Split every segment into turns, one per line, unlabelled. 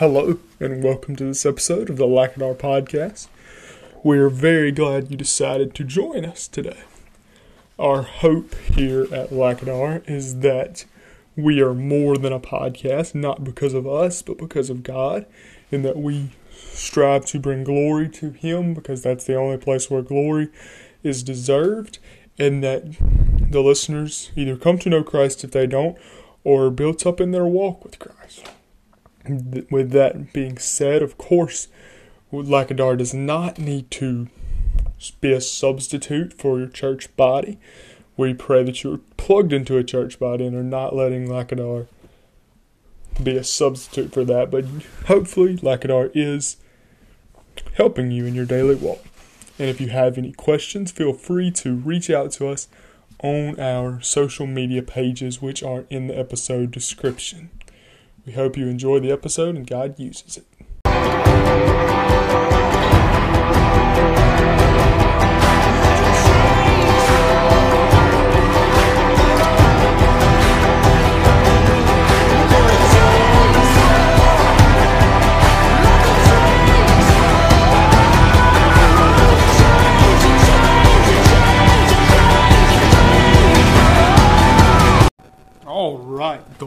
Hello, and welcome to this episode of the Lackadar Podcast. We're very glad you decided to join us today. Our hope here at Lackadar is that we are more than a podcast, not because of us, but because of God, and that we strive to bring glory to Him because that's the only place where glory is deserved, and that the listeners either come to know Christ if they don't, or are built up in their walk with Christ. With that being said, of course, Lackadar does not need to be a substitute for your church body. We pray that you're plugged into a church body and are not letting Lackadar be a substitute for that. But hopefully, Lackadar is helping you in your daily walk. And if you have any questions, feel free to reach out to us on our social media pages, which are in the episode description. We hope you enjoy the episode and God uses it.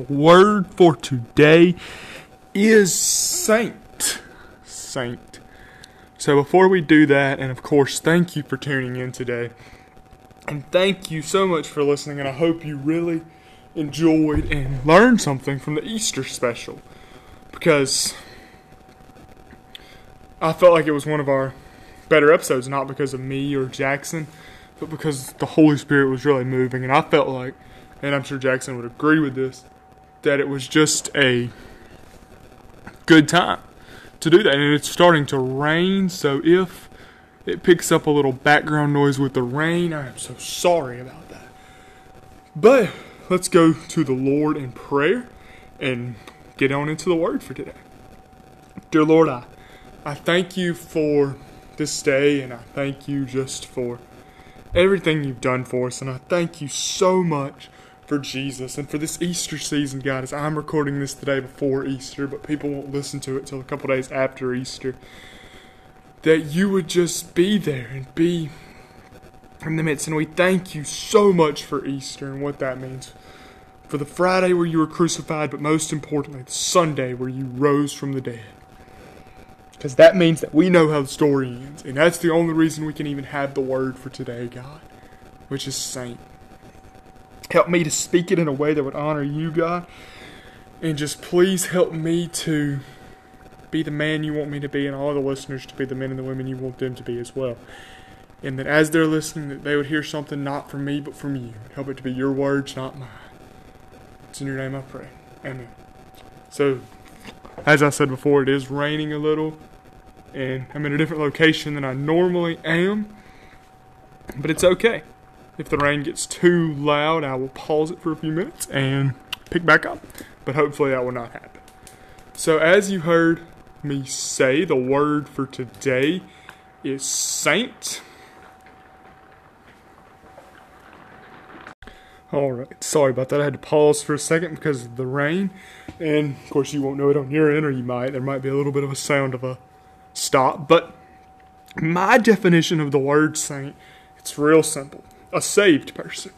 Word for today is saint. Saint. So before we do that, and of course, thank you for tuning in today. And thank you so much for listening, and I hope you really enjoyed and learned something from the Easter special. Because I felt like it was one of our better episodes, not because of me or Jackson, but because the Holy Spirit was really moving, and I felt like and I'm sure Jackson would agree with this, that it was just a good time to do that. And it's starting to rain, so if it picks up a little background noise with the rain, I am so sorry about that. But let's go to the Lord in prayer and get on into the word for today. Dear Lord, I, I thank you for this day, and I thank you just for everything you've done for us, and I thank you so much for Jesus and for this Easter season, God, as I'm recording this today before Easter, but people won't listen to it till a couple days after Easter, that you would just be there and be in the midst. And we thank you so much for Easter and what that means. For the Friday where you were crucified, but most importantly, the Sunday where you rose from the dead. Because that means that we know how the story ends. And that's the only reason we can even have the word for today, God, which is saint. Help me to speak it in a way that would honor you, God. And just please help me to be the man you want me to be and all the listeners to be the men and the women you want them to be as well. And that as they're listening, that they would hear something not from me but from you. Help it to be your words, not mine. It's in your name I pray. Amen. So, as I said before, it is raining a little. And I'm in a different location than I normally am. But it's okay. If the rain gets too loud, I will pause it for a few minutes and pick back up. But hopefully that will not happen. So, as you heard me say, the word for today is saint. Alright, sorry about that. I had to pause for a second because of the rain. And of course, you won't know it on your end, or you might. There might be a little bit of a sound of a stop. But my definition of the word saint, it's real simple a saved person.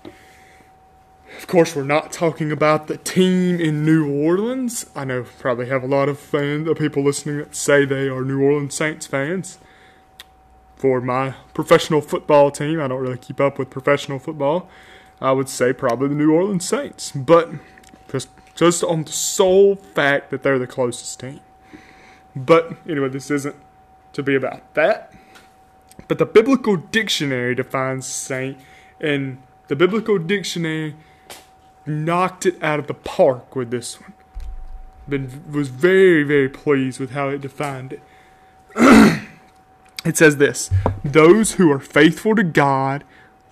Of course, we're not talking about the team in New Orleans. I know probably have a lot of fans, of people listening that say they are New Orleans Saints fans. For my professional football team, I don't really keep up with professional football. I would say probably the New Orleans Saints, but just just on the sole fact that they're the closest team. But anyway, this isn't to be about that. But the biblical dictionary defines saint and the biblical dictionary knocked it out of the park with this one. Been was very very pleased with how it defined it. it says this: those who are faithful to God,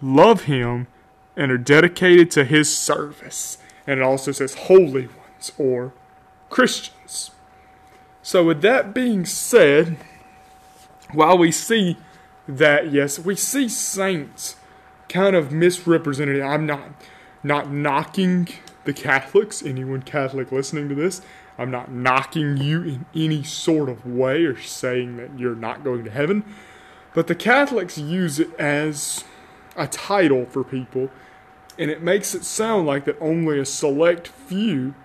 love Him, and are dedicated to His service. And it also says holy ones or Christians. So, with that being said, while we see that, yes, we see saints kind of misrepresented. I'm not not knocking the Catholics, anyone Catholic listening to this. I'm not knocking you in any sort of way or saying that you're not going to heaven. But the Catholics use it as a title for people, and it makes it sound like that only a select few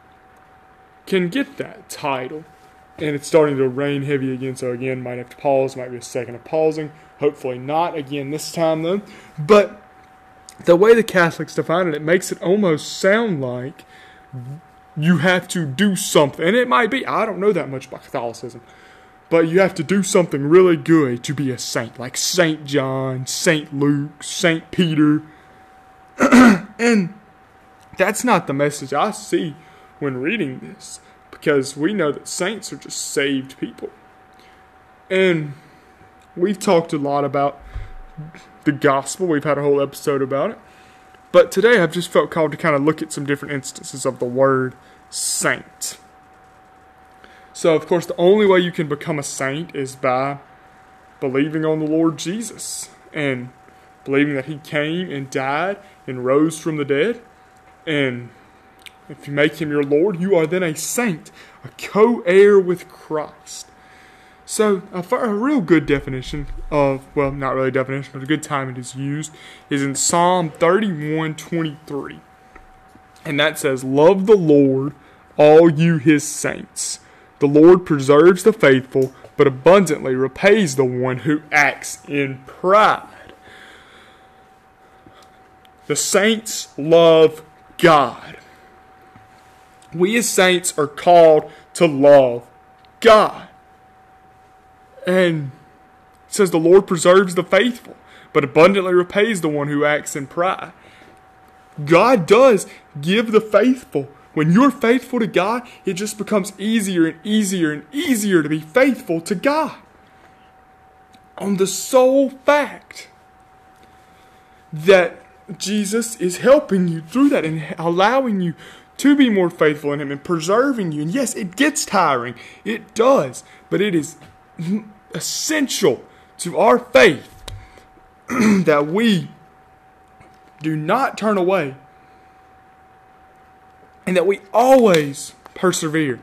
can get that title. And it's starting to rain heavy again, so again, might have to pause, might be a second of pausing. Hopefully not again this time though. But the way the Catholics define it, it makes it almost sound like you have to do something. And it might be, I don't know that much about Catholicism, but you have to do something really good to be a saint, like Saint John, Saint Luke, Saint Peter. and that's not the message I see when reading this, because we know that saints are just saved people. And we've talked a lot about the gospel, we've had a whole episode about it. But today I've just felt called to kind of look at some different instances of the word saint. So, of course, the only way you can become a saint is by believing on the Lord Jesus and believing that He came and died and rose from the dead. And if you make Him your Lord, you are then a saint, a co heir with Christ. So, uh, a, a, real good definition of, well, not really definition, but a good time it is used is in Psalm 31 23. And that says, Love the Lord, all you his saints. The Lord preserves the faithful, but abundantly repays the one who acts in pride. The saints love God. We as saints are called to love God. And says, The Lord preserves the faithful, but abundantly repays the one who acts in pride. God does give the faithful. When you're faithful to God, it just becomes easier and easier and easier to be faithful to God. On the sole fact that Jesus is helping you through that and allowing you to be more faithful in Him and preserving you. And yes, it gets tiring. It does. But it is essential to our faith that we do not turn away and that we always persevere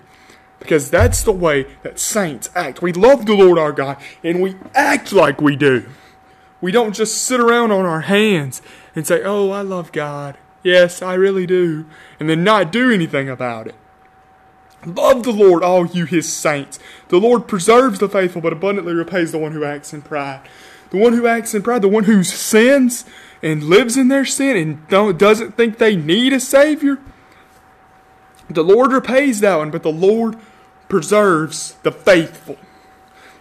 because that's the way that saints act. We love the Lord our God and we act like we do. We don't just sit around on our hands and say, Oh, I love God. Yes, I really do. And then not do anything about it. Love the Lord, all you his saints. The Lord preserves the faithful, but abundantly repays the one who acts in pride. The one who acts in pride, the one who sins and lives in their sin and doesn't think they need a Savior, the Lord repays that one, but the Lord preserves the faithful.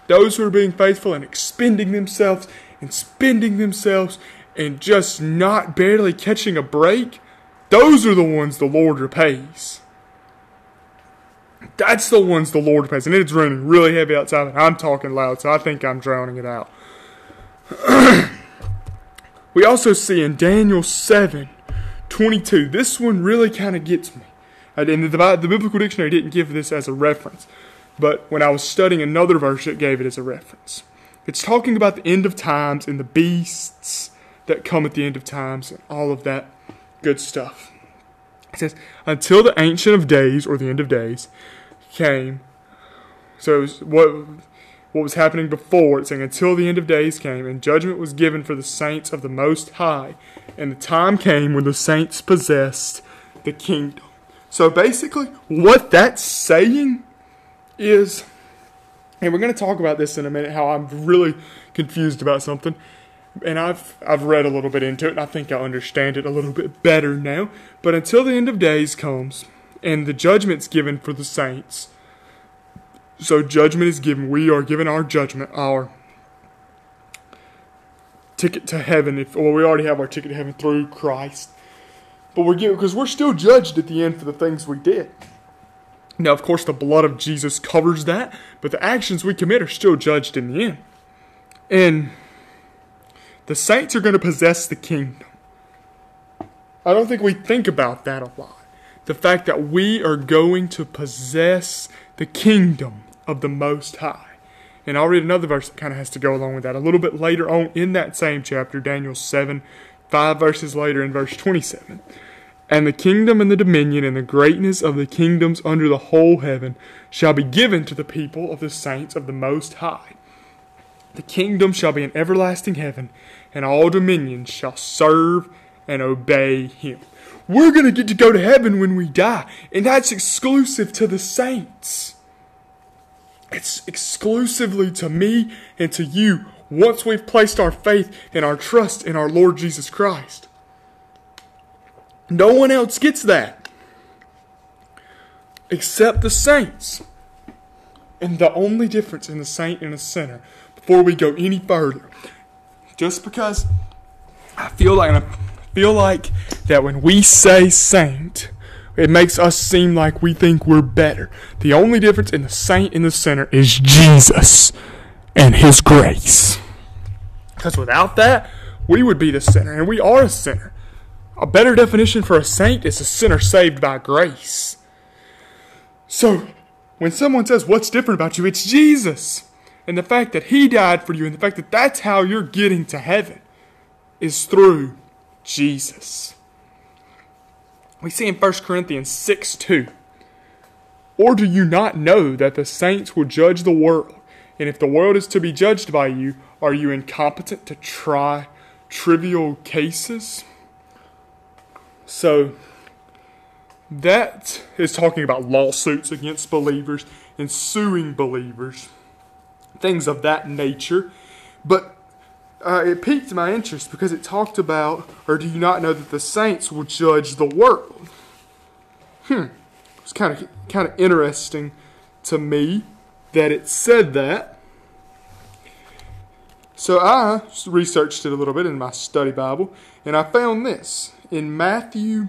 Those who are being faithful and expending themselves and spending themselves and just not barely catching a break, those are the ones the Lord repays. That's the ones the Lord pays. And it's raining really heavy outside, and I'm talking loud, so I think I'm drowning it out. we also see in Daniel 7 22, this one really kind of gets me. And the, the Biblical Dictionary didn't give this as a reference, but when I was studying another verse, it gave it as a reference. It's talking about the end of times and the beasts that come at the end of times and all of that good stuff. It says, Until the Ancient of Days, or the end of days, came. So what what was happening before, it's saying until the end of days came, and judgment was given for the saints of the Most High, and the time came when the saints possessed the kingdom. So basically, what that's saying is, and we're going to talk about this in a minute, how I'm really confused about something, and I've I've read a little bit into it, and I think I understand it a little bit better now. But until the end of days comes, and the judgment's given for the saints. So judgment is given. We are given our judgment, our ticket to heaven. If well, we already have our ticket to heaven through Christ, but we're because we're still judged at the end for the things we did. Now, of course, the blood of Jesus covers that, but the actions we commit are still judged in the end. And the saints are going to possess the kingdom. I don't think we think about that a lot the fact that we are going to possess the kingdom of the Most High. And I'll read another verse that kind of has to go along with that. A little bit later on in that same chapter, Daniel 7, five verses later in verse 27. And the kingdom and the dominion and the greatness of the kingdoms under the whole heaven shall be given to the people of the saints of the Most High. The kingdom shall be an everlasting heaven, and all dominions shall serve and obey him. We're going to get to go to heaven when we die, and that's exclusive to the saints. It's exclusively to me and to you once we've placed our faith and our trust in our Lord Jesus Christ. No one else gets that except the saints. And the only difference in the saint and a sinner, before we go any further, just because I feel like feel like that when we say saint, it makes us seem like we think we're better. The only difference in the saint and the sinner is Jesus and his grace. Because without that, we would be the sinner, and we are a sinner. A better definition for a saint is a sinner saved by grace. So, when someone says, What's different about you? It's Jesus. And the fact that He died for you, and the fact that that's how you're getting to heaven, is through Jesus. We see in 1 Corinthians 6 2. Or do you not know that the saints will judge the world? And if the world is to be judged by you, are you incompetent to try trivial cases? So, that is talking about lawsuits against believers and suing believers, things of that nature. But uh, it piqued my interest because it talked about, or do you not know that the saints will judge the world? Hmm, it's kind of kind of interesting to me that it said that. So I researched it a little bit in my study Bible, and I found this in Matthew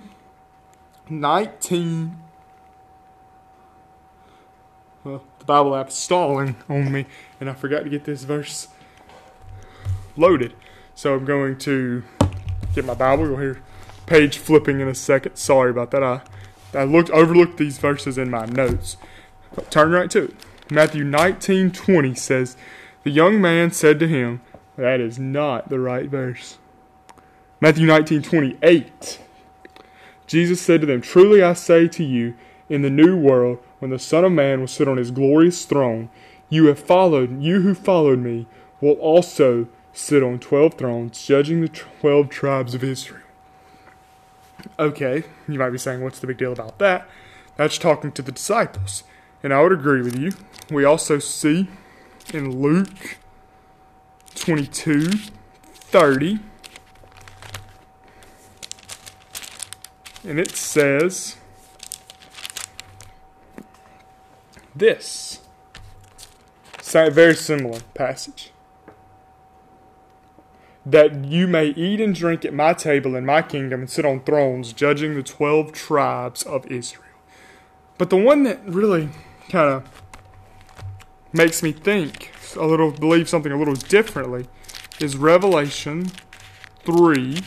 19. Well, the Bible app's stalling on me, and I forgot to get this verse loaded. So I'm going to get my Bible. You'll hear page flipping in a second. Sorry about that. I I looked overlooked these verses in my notes. But turn right to it. Matthew 19:20 says, "The young man said to him, that is not the right verse. Matthew 19:28. Jesus said to them, "Truly I say to you, in the new world, when the Son of Man will sit on his glorious throne, you have followed, you who followed me, will also sit on 12 thrones, judging the 12 tribes of Israel." Okay, you might be saying, what's the big deal about that? That's talking to the disciples. And I would agree with you. We also see in Luke 22, 30. And it says this. Very similar passage. That you may eat and drink at my table in my kingdom and sit on thrones, judging the twelve tribes of Israel. But the one that really kind of makes me think a little believe something a little differently is Revelation 3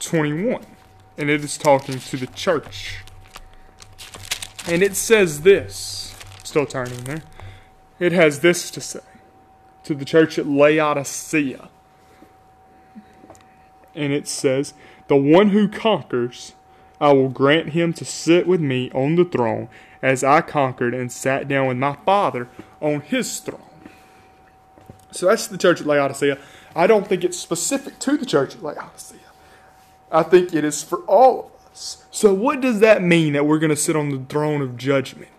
21. And it is talking to the church. And it says this, still turning there. It has this to say to the church at Laodicea. And it says, The one who conquers, I will grant him to sit with me on the throne, as I conquered and sat down with my Father on his throne. So that's the church at Laodicea. I don't think it's specific to the church at Laodicea. I think it is for all of us. So, what does that mean that we're going to sit on the throne of judgment?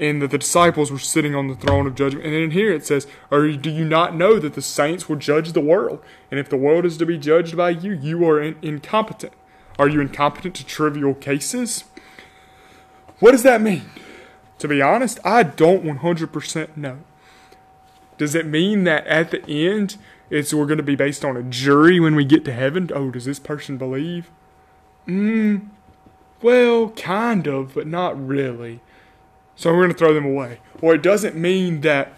And that the disciples were sitting on the throne of judgment. And in here it says, Or do you not know that the saints will judge the world? And if the world is to be judged by you, you are in- incompetent. Are you incompetent to trivial cases? What does that mean? To be honest, I don't 100% know. Does it mean that at the end, it's we're going to be based on a jury when we get to heaven? Oh, does this person believe? Hmm. Well, kind of, but not really. So we're going to throw them away. Or it doesn't mean that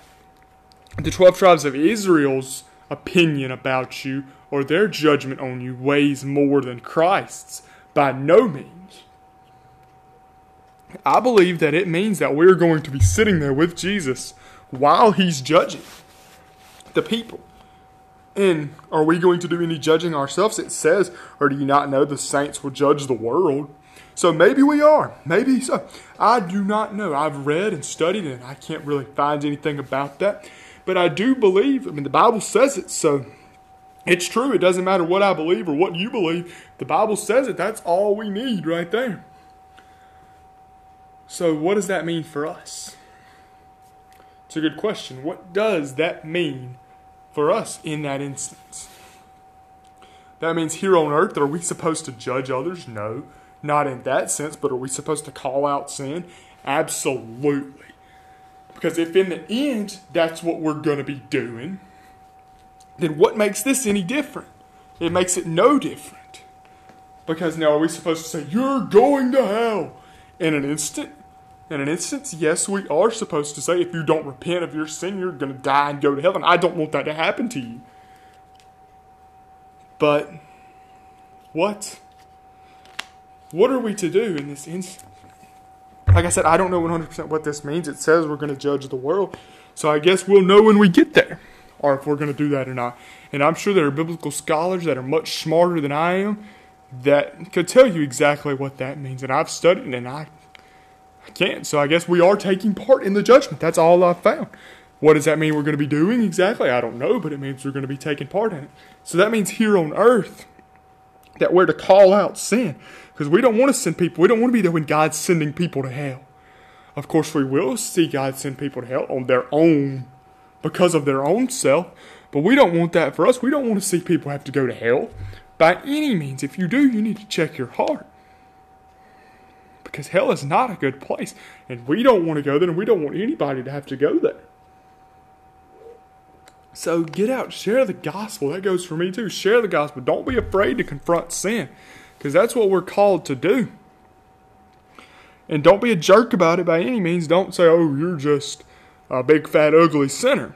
the 12 tribes of Israel's opinion about you or their judgment on you weighs more than Christ's. By no means. I believe that it means that we're going to be sitting there with Jesus while he's judging the people. And are we going to do any judging ourselves? It says, or do you not know the saints will judge the world? So maybe we are. Maybe so. I do not know. I've read and studied and I can't really find anything about that. But I do believe, I mean, the Bible says it, so it's true. It doesn't matter what I believe or what you believe. The Bible says it. That's all we need right there. So, what does that mean for us? It's a good question. What does that mean for us in that instance? That means here on earth, are we supposed to judge others? No, not in that sense, but are we supposed to call out sin? Absolutely. Because if in the end that's what we're going to be doing, then what makes this any different? It makes it no different. Because now are we supposed to say, You're going to hell in an instant? In an instance, yes, we are supposed to say, if you don't repent of your sin, you're going to die and go to hell. And I don't want that to happen to you. But what? What are we to do in this instance? Like I said, I don't know 100% what this means. It says we're going to judge the world. So I guess we'll know when we get there, or if we're going to do that or not. And I'm sure there are biblical scholars that are much smarter than I am that could tell you exactly what that means. And I've studied and I I can't. So I guess we are taking part in the judgment. That's all I've found. What does that mean we're going to be doing exactly? I don't know, but it means we're going to be taking part in it. So that means here on earth that we're to call out sin. Because we don't want to send people, we don't want to be there when God's sending people to hell. Of course, we will see God send people to hell on their own, because of their own self. But we don't want that for us. We don't want to see people have to go to hell by any means. If you do, you need to check your heart because hell is not a good place. And we don't want to go there, and we don't want anybody to have to go there. So get out, share the gospel. That goes for me too. Share the gospel. Don't be afraid to confront sin because that's what we're called to do. And don't be a jerk about it by any means. Don't say, oh, you're just a big, fat, ugly sinner.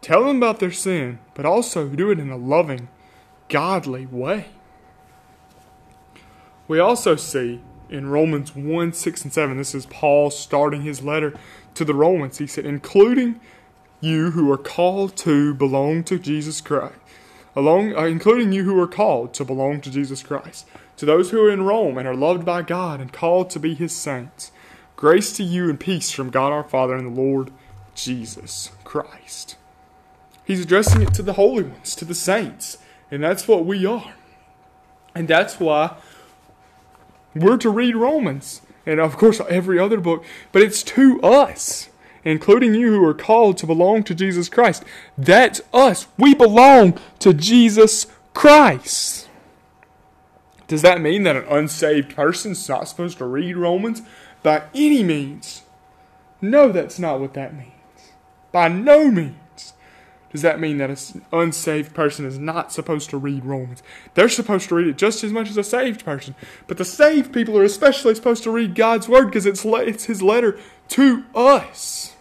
Tell them about their sin, but also do it in a loving, godly way. We also see in Romans 1 6 and 7. This is Paul starting his letter to the Romans. He said, including you who are called to belong to Jesus Christ, along, uh, including you who are called to belong to Jesus Christ, to those who are in Rome and are loved by God and called to be his saints. Grace to you and peace from God our Father and the Lord Jesus Christ. He's addressing it to the holy ones, to the saints, and that's what we are. And that's why we're to read Romans, and of course every other book, but it's to us, including you who are called to belong to Jesus Christ. That's us. We belong to Jesus Christ. Does that mean that an unsaved person's not supposed to read Romans? By any means. No, that's not what that means. By no means does that mean that an unsaved person is not supposed to read Romans? They're supposed to read it just as much as a saved person. But the saved people are especially supposed to read God's Word because it's, it's His letter to us.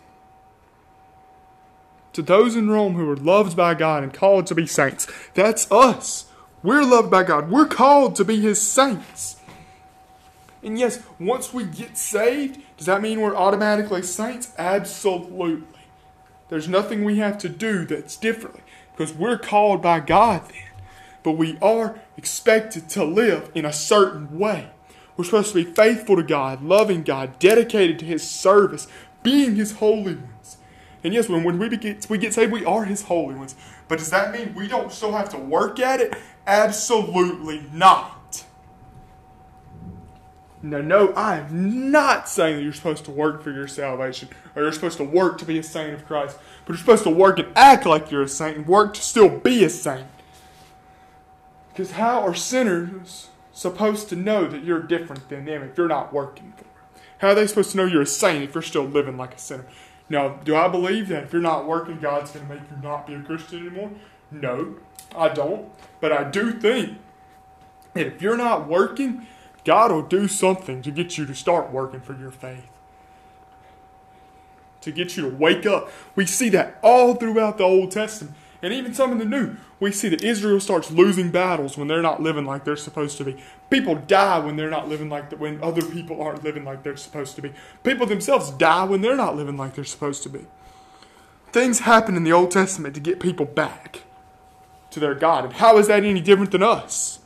To those in Rome who are loved by God and called to be saints. That's us. We're loved by God. We're called to be His saints. And yes, once we get saved, does that mean we're automatically saints? Absolutely. There's nothing we have to do that's differently because we're called by God then. But we are expected to live in a certain way. We're supposed to be faithful to God, loving God, dedicated to His service, being His holy ones. And yes, when, when we, get, we get saved, we are His holy ones. But does that mean we don't still have to work at it? Absolutely not. No, no, I am not saying that you're supposed to work for your salvation or you're supposed to work to be a saint of Christ, but you're supposed to work and act like you're a saint and work to still be a saint. Because how are sinners supposed to know that you're different than them if you're not working for them? How are they supposed to know you're a saint if you're still living like a sinner? Now, do I believe that if you're not working, God's going to make you not be a Christian anymore? No, I don't. But I do think that if you're not working, God will do something to get you to start working for your faith. To get you to wake up. We see that all throughout the Old Testament and even some in the New. We see that Israel starts losing battles when they're not living like they're supposed to be. People die when they're not living like the, when other people aren't living like they're supposed to be. People themselves die when they're not living like they're supposed to be. things happen in the Old Testament to get people back to their God. And how is that any different than us?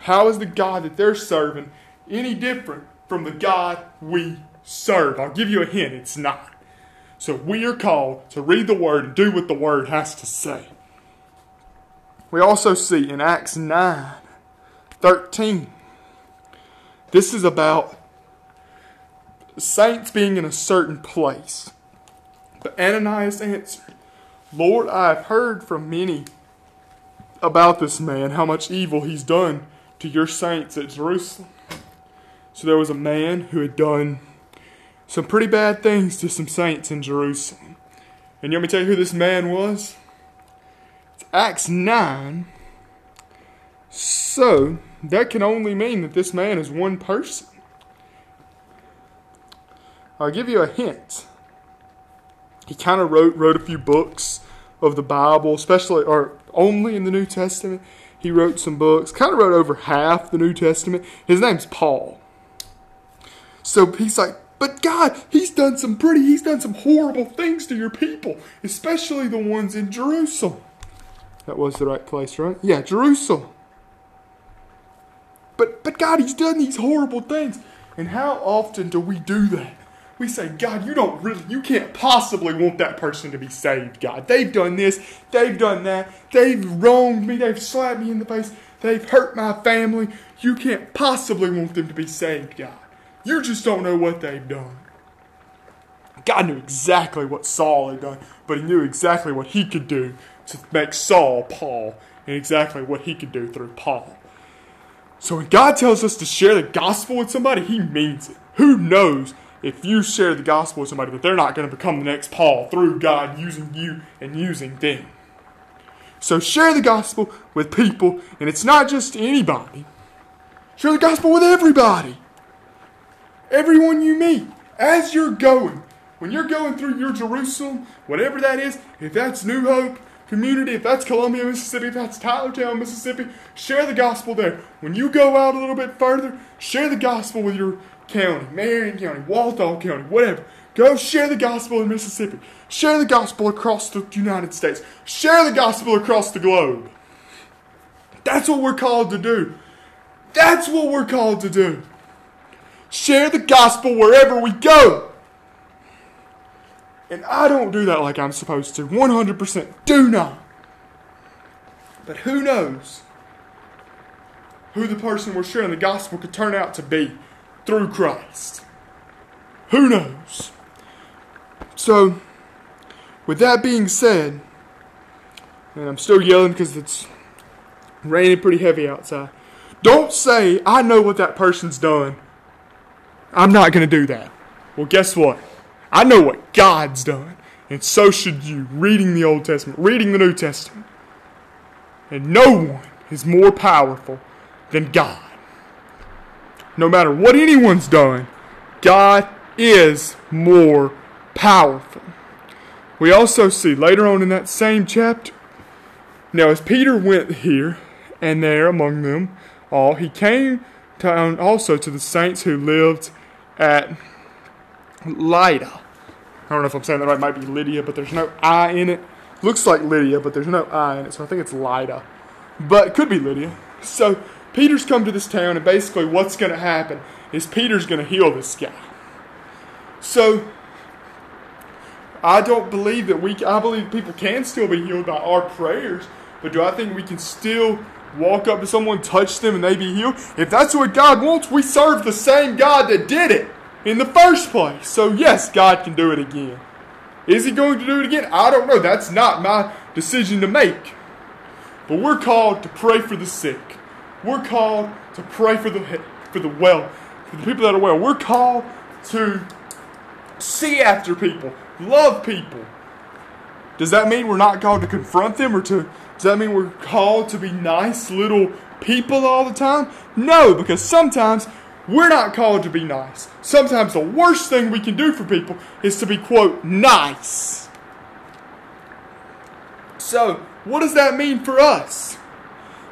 How is the God that they're serving any different from the God we serve? I'll give you a hint it's not. So we are called to read the Word and do what the Word has to say. We also see in Acts 9 13, this is about saints being in a certain place. But Ananias answered, Lord, I have heard from many about this man, how much evil he's done to your saints at Jerusalem. So there was a man who had done some pretty bad things to some saints in Jerusalem. And you want me to tell you who this man was? It's Acts 9. So that can only mean that this man is one person. I'll give you a hint. He kind of wrote wrote a few books of the Bible, especially or only in the New Testament. He wrote some books, kind of wrote over half the New Testament. His name's Paul. So he's like, but God, he's done some pretty, he's done some horrible things to your people, especially the ones in Jerusalem. That was the right place, right? Yeah, Jerusalem. But but God, he's done these horrible things. And how often do we do that? we say, God, you don't really, you can't possibly want that person to be saved, God. They've done this, they've done that, they've wronged me, they've slapped me in the face, they've hurt my family. You can't possibly want them to be saved, God. You just don't know what they've done. God knew exactly what Saul had done, but he knew exactly what he could do to make Saul Paul, and exactly what he could do through Paul. So when God tells us to share the gospel with somebody, he means it. Who knows if you share the gospel with somebody, that they're not going to become the next Paul through God using you and using them. So share the gospel with people, and it's not just anybody. Share the gospel with everybody. Everyone you meet. As you're going, when you're going through your Jerusalem, whatever that is, if that's New Hope community, if that's Columbia, Mississippi, if that's Tylertown, Mississippi, share the gospel there. When you go out a little bit further, share the gospel with your County, Marion County, Walthall County, whatever. Go share the gospel in Mississippi. Share the gospel across the United States. Share the gospel across the globe. That's what we're called to do. That's what we're called to do. Share the gospel wherever we go. And I don't do that like I'm supposed to. 100% do not. But who knows who the person we're sharing the gospel could turn out to be through Christ. Who knows? So, with that being said, and I'm still yelling because it's raining pretty heavy outside. Don't say, I know what that person's done. I'm not going to do that. Well, guess what? I know what God's done. And so should you, reading the Old Testament, reading the New Testament. And no one is more powerful than God no matter what anyone's done, God is more powerful. We also see later on in that same chapter, now as Peter went here and there among them all, he came down also to the saints who lived Uh, at Lydda. I don't know if I'm saying that right. It might be Lydia, but there's no I in it. Looks like Lydia, but there's no I in it, so I think it's Lydda. But it could be Lydia. So Peter's come to this town, and basically, what's going to happen is Peter's going to heal this guy. So, I don't believe that we, I believe people can still be healed by our prayers, but do I think we can still walk up to someone, touch them, and they be healed? If that's what God wants, we serve the same God that did it in the first place. So, yes, God can do it again. Is he going to do it again? I don't know. That's not my decision to make. But we're called to pray for the sick. We're called to pray for the for the well, for the people that are well. We're called to see after people, love people. Does that mean we're not called to confront them or to does that mean we're called to be nice little people all the time? No, because sometimes we're not called to be nice. Sometimes the worst thing we can do for people is to be quote nice. So, what does that mean for us?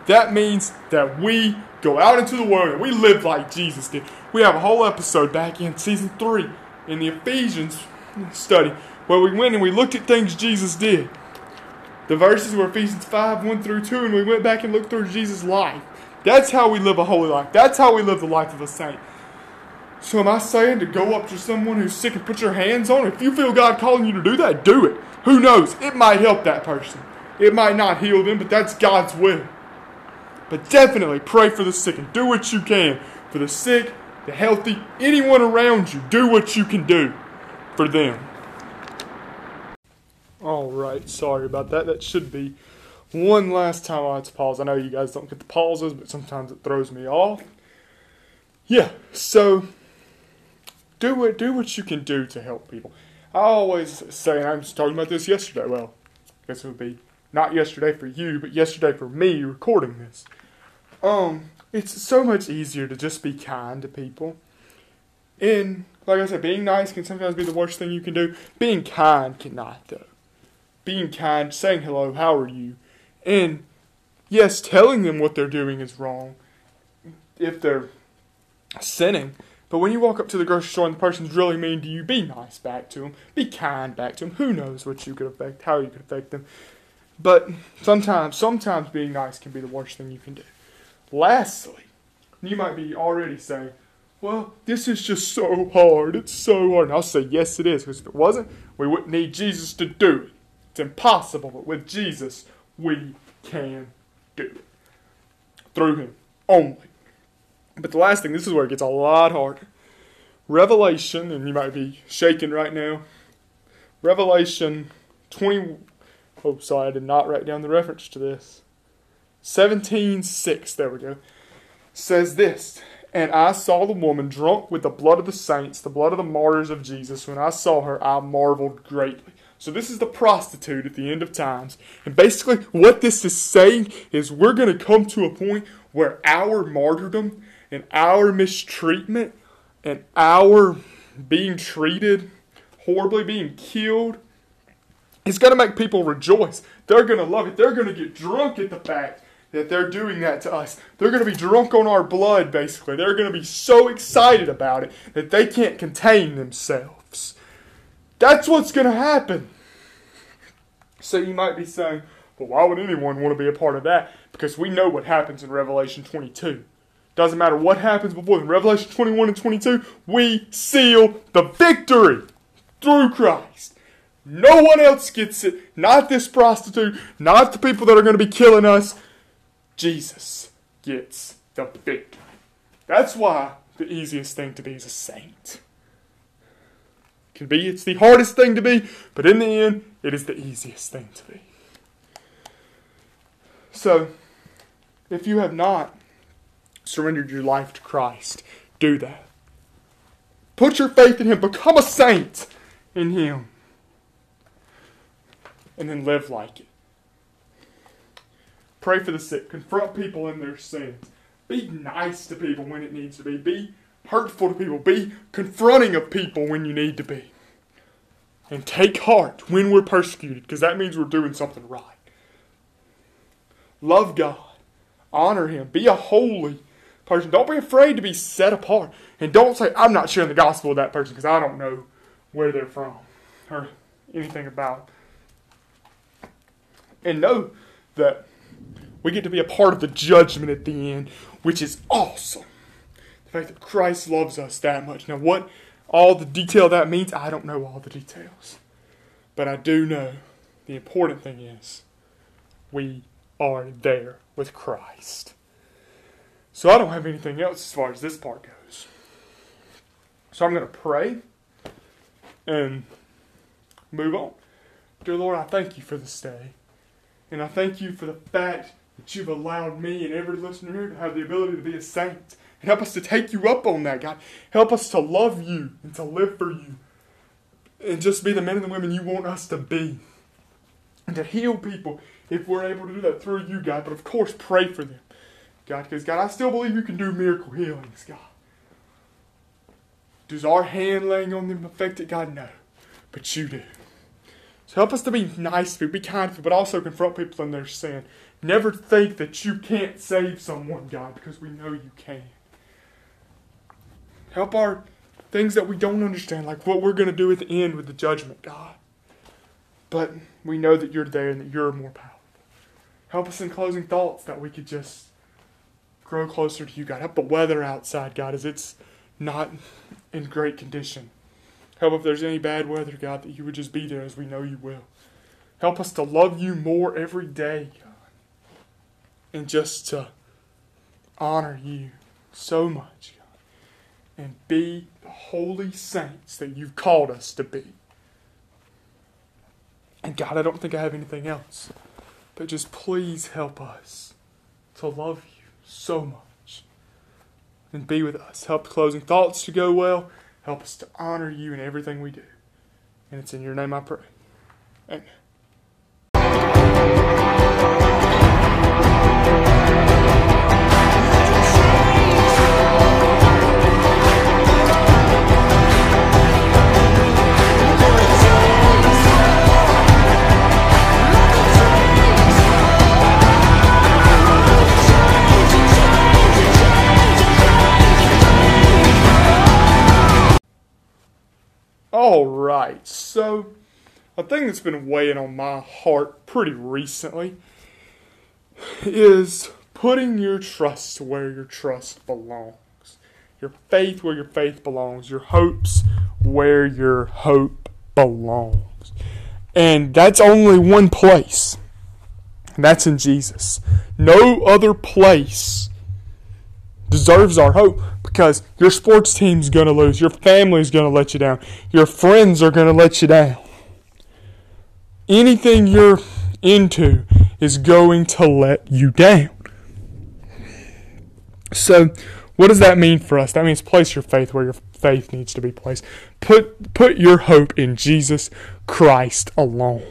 That means that we go out into the world and we live like Jesus did. We have a whole episode back in season 3 in the Ephesians study where we went and we looked at things Jesus did. The verses were Ephesians 5 1 through 2, and we went back and looked through Jesus' life. That's how we live a holy life. That's how we live the life of a saint. So, am I saying to go up to someone who's sick and put your hands on? If you feel God calling you to do that, do it. Who knows? It might help that person. It might not heal them, but that's God's will. But definitely pray for the sick and do what you can for the sick, the healthy, anyone around you. Do what you can do for them. All right, sorry about that. That should be one last time I had to pause. I know you guys don't get the pauses, but sometimes it throws me off. Yeah, so do it. Do what you can do to help people. I always say, and I was talking about this yesterday. Well, I guess it would be not yesterday for you, but yesterday for me recording this. Um, it's so much easier to just be kind to people. And like I said, being nice can sometimes be the worst thing you can do. Being kind cannot, though. Being kind, saying hello, how are you? And yes, telling them what they're doing is wrong if they're sinning. But when you walk up to the grocery store and the person's really mean to you, be nice back to them. Be kind back to them. Who knows what you could affect, how you could affect them. But sometimes, sometimes being nice can be the worst thing you can do. Lastly, you might be already saying, well, this is just so hard. It's so hard. And I'll say, yes, it is. Because if it wasn't, we wouldn't need Jesus to do it. It's impossible. But with Jesus, we can do it. Through Him only. But the last thing, this is where it gets a lot harder. Revelation, and you might be shaking right now. Revelation 20. Oh, sorry, I did not write down the reference to this. 17:6, there we go. Says this, and I saw the woman drunk with the blood of the saints, the blood of the martyrs of Jesus. When I saw her, I marveled greatly. So this is the prostitute at the end of times. And basically what this is saying is we're going to come to a point where our martyrdom and our mistreatment and our being treated horribly, being killed, is going to make people rejoice. They're going to love it. They're going to get drunk at the fact that they're doing that to us. They're going to be drunk on our blood, basically. They're going to be so excited about it that they can't contain themselves. That's what's going to happen. So you might be saying, well, why would anyone want to be a part of that? Because we know what happens in Revelation 22. Doesn't matter what happens before. In Revelation 21 and 22, we seal the victory through Christ. No one else gets it. Not this prostitute, not the people that are going to be killing us. Jesus gets the victory. That's why the easiest thing to be is a saint. Can be it's the hardest thing to be, but in the end, it is the easiest thing to be. So, if you have not surrendered your life to Christ, do that. Put your faith in Him, become a saint in Him, and then live like it. Pray for the sick. Confront people in their sins. Be nice to people when it needs to be. Be hurtful to people. Be confronting of people when you need to be. And take heart when we're persecuted, because that means we're doing something right. Love God. Honor Him. Be a holy person. Don't be afraid to be set apart. And don't say, I'm not sharing the gospel with that person because I don't know where they're from or anything about it. And know that we get to be a part of the judgment at the end, which is awesome. The fact that Christ loves us that much. Now, what all the detail that means, I don't know all the details. But I do know the important thing is we are there with Christ. So I don't have anything else as far as this part goes. So I'm going to pray and move on. Dear Lord, I thank you for this day. And I thank you for the fact that you've allowed me and every listener here to have the ability to be a saint. And help us to take you up on that, God. Help us to love you and to live for you. And just be the men and the women you want us to be. And to heal people if we're able to do that through you, God. But of course, pray for them, God. Because, God, I still believe you can do miracle healings, God. Does our hand laying on them affect it, God? No. But you do. So help us to be nice to be kind to but also confront people in their sin. Never think that you can't save someone, God, because we know you can. Help our things that we don't understand, like what we're going to do at the end with the judgment, God. But we know that you're there and that you're more powerful. Help us in closing thoughts that we could just grow closer to you, God. Help the weather outside, God, as it's not in great condition. Help if there's any bad weather, God, that you would just be there as we know you will. Help us to love you more every day, God. And just to honor you so much. And be the holy saints that you've called us to be. And God, I don't think I have anything else. But just please help us to love you so much and be with us. Help the closing thoughts to go well. Help us to honor you in everything we do. And it's in your name I pray. Amen. Thing that's been weighing on my heart pretty recently is putting your trust where your trust belongs, your faith where your faith belongs, your hopes where your hope belongs. And that's only one place. and That's in Jesus. No other place deserves our hope because your sports team's going to lose, your family's going to let you down, your friends are going to let you down. Anything you're into is going to let you down. So, what does that mean for us? That means place your faith where your faith needs to be placed. Put put your hope in Jesus Christ alone.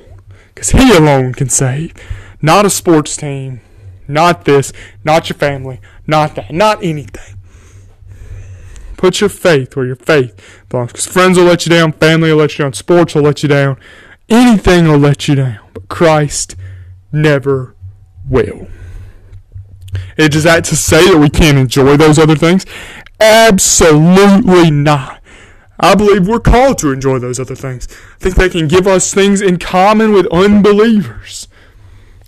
Cuz he alone can save. Not a sports team, not this, not your family, not that, not anything. Put your faith where your faith belongs. Because friends will let you down, family will let you down, sports will let you down, anything will let you down. But Christ never will. Is that to say that we can't enjoy those other things? Absolutely not. I believe we're called to enjoy those other things. I think they can give us things in common with unbelievers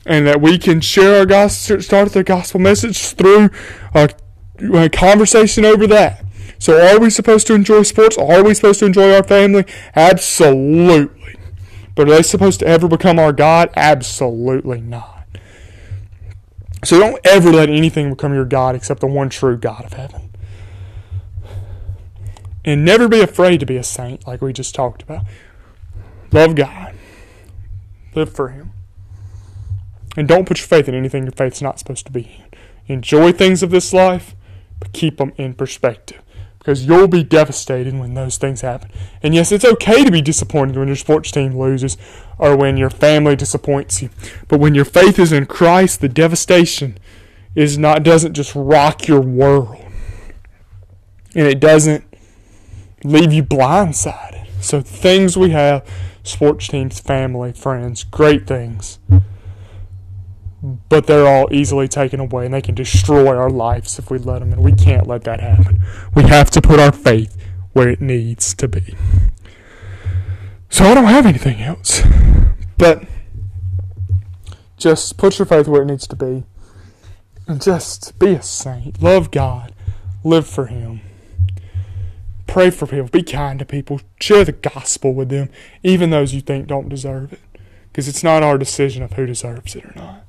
and that we can share our gospel, start the gospel message through a, a conversation over that. So, are we supposed to enjoy sports? Are we supposed to enjoy our family? Absolutely. But are they supposed to ever become our God? Absolutely not. So, don't ever let anything become your God except the one true God of heaven. And never be afraid to be a saint, like we just talked about. Love God, live for Him. And don't put your faith in anything your faith's not supposed to be in. Enjoy things of this life, but keep them in perspective. Because you'll be devastated when those things happen. And yes, it's okay to be disappointed when your sports team loses or when your family disappoints you. But when your faith is in Christ, the devastation is not doesn't just rock your world. And it doesn't leave you blindsided. So things we have, sports teams, family, friends, great things but they're all easily taken away and they can destroy our lives if we let them and we can't let that happen. We have to put our faith where it needs to be. So i don't have anything else. But just put your faith where it needs to be. And just be a saint. Love god. Live for him. Pray for people. Be kind to people. Share the gospel with them even those you think don't deserve it. Because it's not our decision of who deserves it or not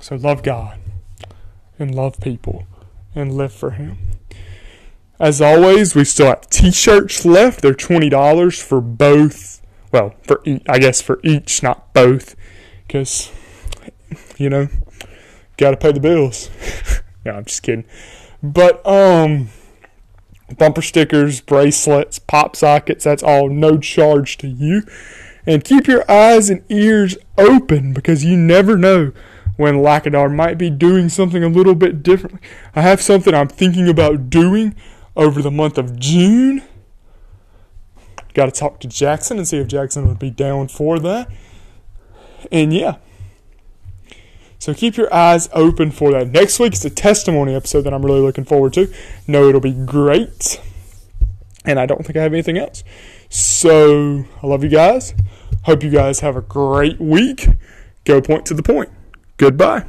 so love God and love people and live for Him. As always, we still have t-shirts left. They're twenty dollars for both. Well, for each, I guess for each, not both, because you know, got to pay the bills. no, I'm just kidding. But um, bumper stickers, bracelets, pop sockets. That's all no charge to you. And keep your eyes and ears open because you never know when Lackadar might be doing something a little bit differently. I have something I'm thinking about doing over the month of June. Got to talk to Jackson and see if Jackson would be down for that. And yeah. So keep your eyes open for that. Next week is a testimony episode that I'm really looking forward to. No, it'll be great. And I don't think I have anything else. So I love you guys. Hope you guys have a great week. Go point to the point. Goodbye.